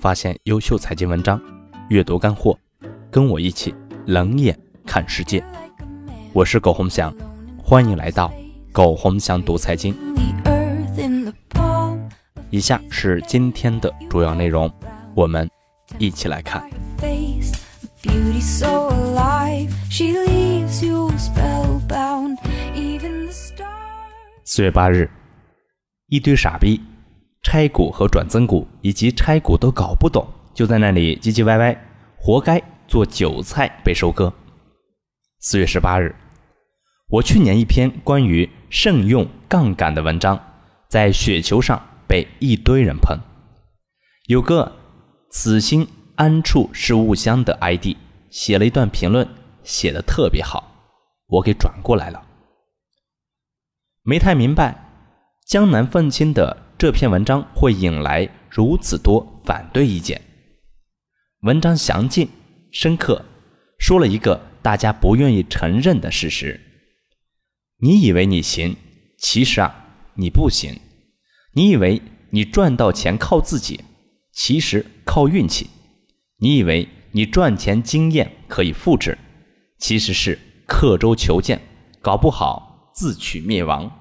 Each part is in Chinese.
发现优秀财经文章，阅读干货，跟我一起冷眼看世界。我是苟洪祥，欢迎来到苟洪祥读财经。以下是今天的主要内容，我们一起来看。四月八日，一堆傻逼。拆股和转增股以及拆股都搞不懂，就在那里唧唧歪歪，活该做韭菜被收割。四月十八日，我去年一篇关于慎用杠杆的文章，在雪球上被一堆人喷。有个此心安处是吾乡的 ID 写了一段评论，写的特别好，我给转过来了。没太明白江南愤青的。这篇文章会引来如此多反对意见。文章详尽深刻，说了一个大家不愿意承认的事实：你以为你行，其实啊你不行；你以为你赚到钱靠自己，其实靠运气；你以为你赚钱经验可以复制，其实是刻舟求剑，搞不好自取灭亡。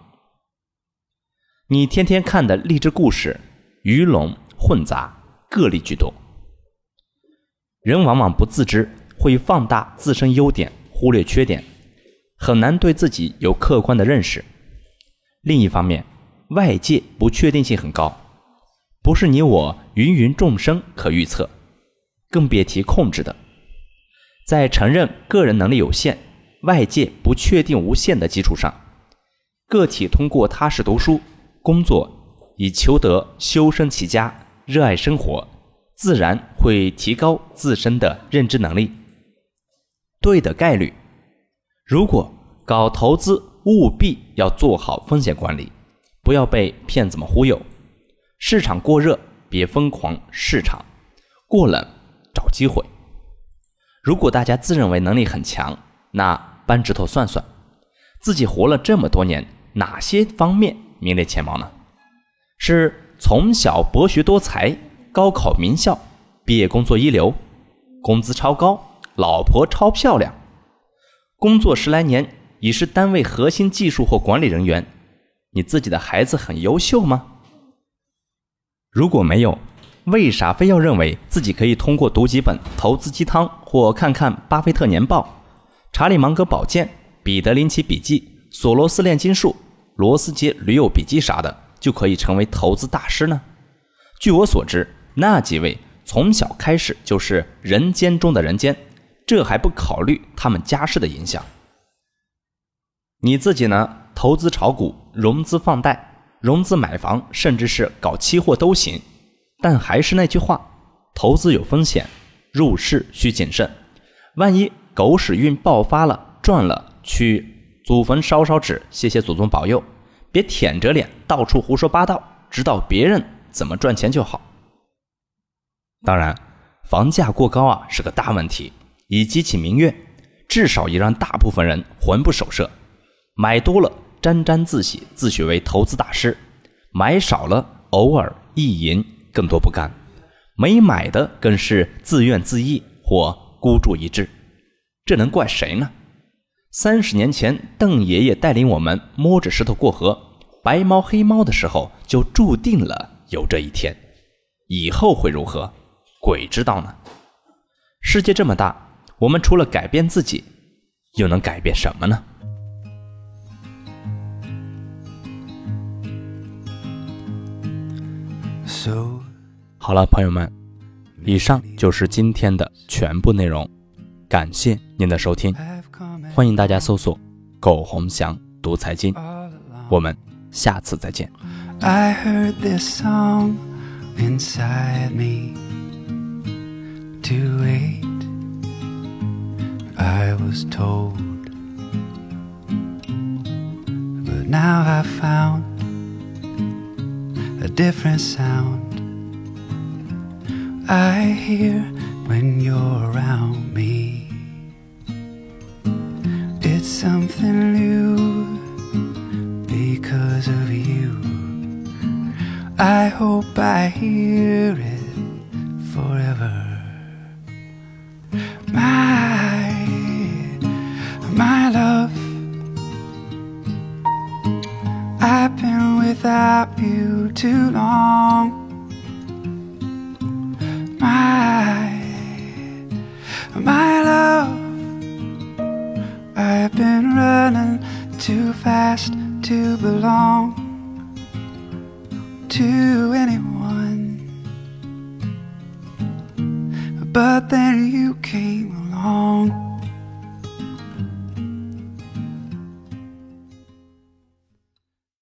你天天看的励志故事，鱼龙混杂，个例居多。人往往不自知，会放大自身优点，忽略缺点，很难对自己有客观的认识。另一方面，外界不确定性很高，不是你我芸芸众生可预测，更别提控制的。在承认个人能力有限、外界不确定无限的基础上，个体通过踏实读书。工作以求得修身齐家，热爱生活，自然会提高自身的认知能力。对的概率，如果搞投资，务必要做好风险管理，不要被骗子们忽悠。市场过热，别疯狂；市场过冷，找机会。如果大家自认为能力很强，那扳指头算算，自己活了这么多年，哪些方面？名列前茅呢？是从小博学多才，高考名校，毕业工作一流，工资超高，老婆超漂亮，工作十来年已是单位核心技术或管理人员。你自己的孩子很优秀吗？如果没有，为啥非要认为自己可以通过读几本投资鸡汤，或看看巴菲特年报、查理芒格宝鉴、彼得林奇笔记、索罗斯炼金术？罗斯杰驴友笔记啥的就可以成为投资大师呢？据我所知，那几位从小开始就是人间中的人间，这还不考虑他们家世的影响。你自己呢？投资炒股、融资放贷、融资买房，甚至是搞期货都行。但还是那句话，投资有风险，入市需谨慎。万一狗屎运爆发了，赚了去。祖坟烧烧纸，谢谢祖宗保佑，别舔着脸到处胡说八道，知道别人怎么赚钱就好。当然，房价过高啊是个大问题，以激起民怨，至少也让大部分人魂不守舍。买多了沾沾自喜，自诩为投资大师；买少了偶尔意淫，更多不甘。没买的更是自怨自艾或孤注一掷，这能怪谁呢？三十年前，邓爷爷带领我们摸着石头过河，白猫黑猫的时候，就注定了有这一天。以后会如何，鬼知道呢？世界这么大，我们除了改变自己，又能改变什么呢？好了，朋友们，以上就是今天的全部内容，感谢您的收听。欢迎大家搜索“苟洪祥读财经”，我们下次再见。I heard this song inside me to wait. I was told, but now I found a different sound. I hear when you're around me something new because of you. I hope I hear it forever. My, my love. I've been without you too long. My, running too fast to belong to anyone. But then you came along.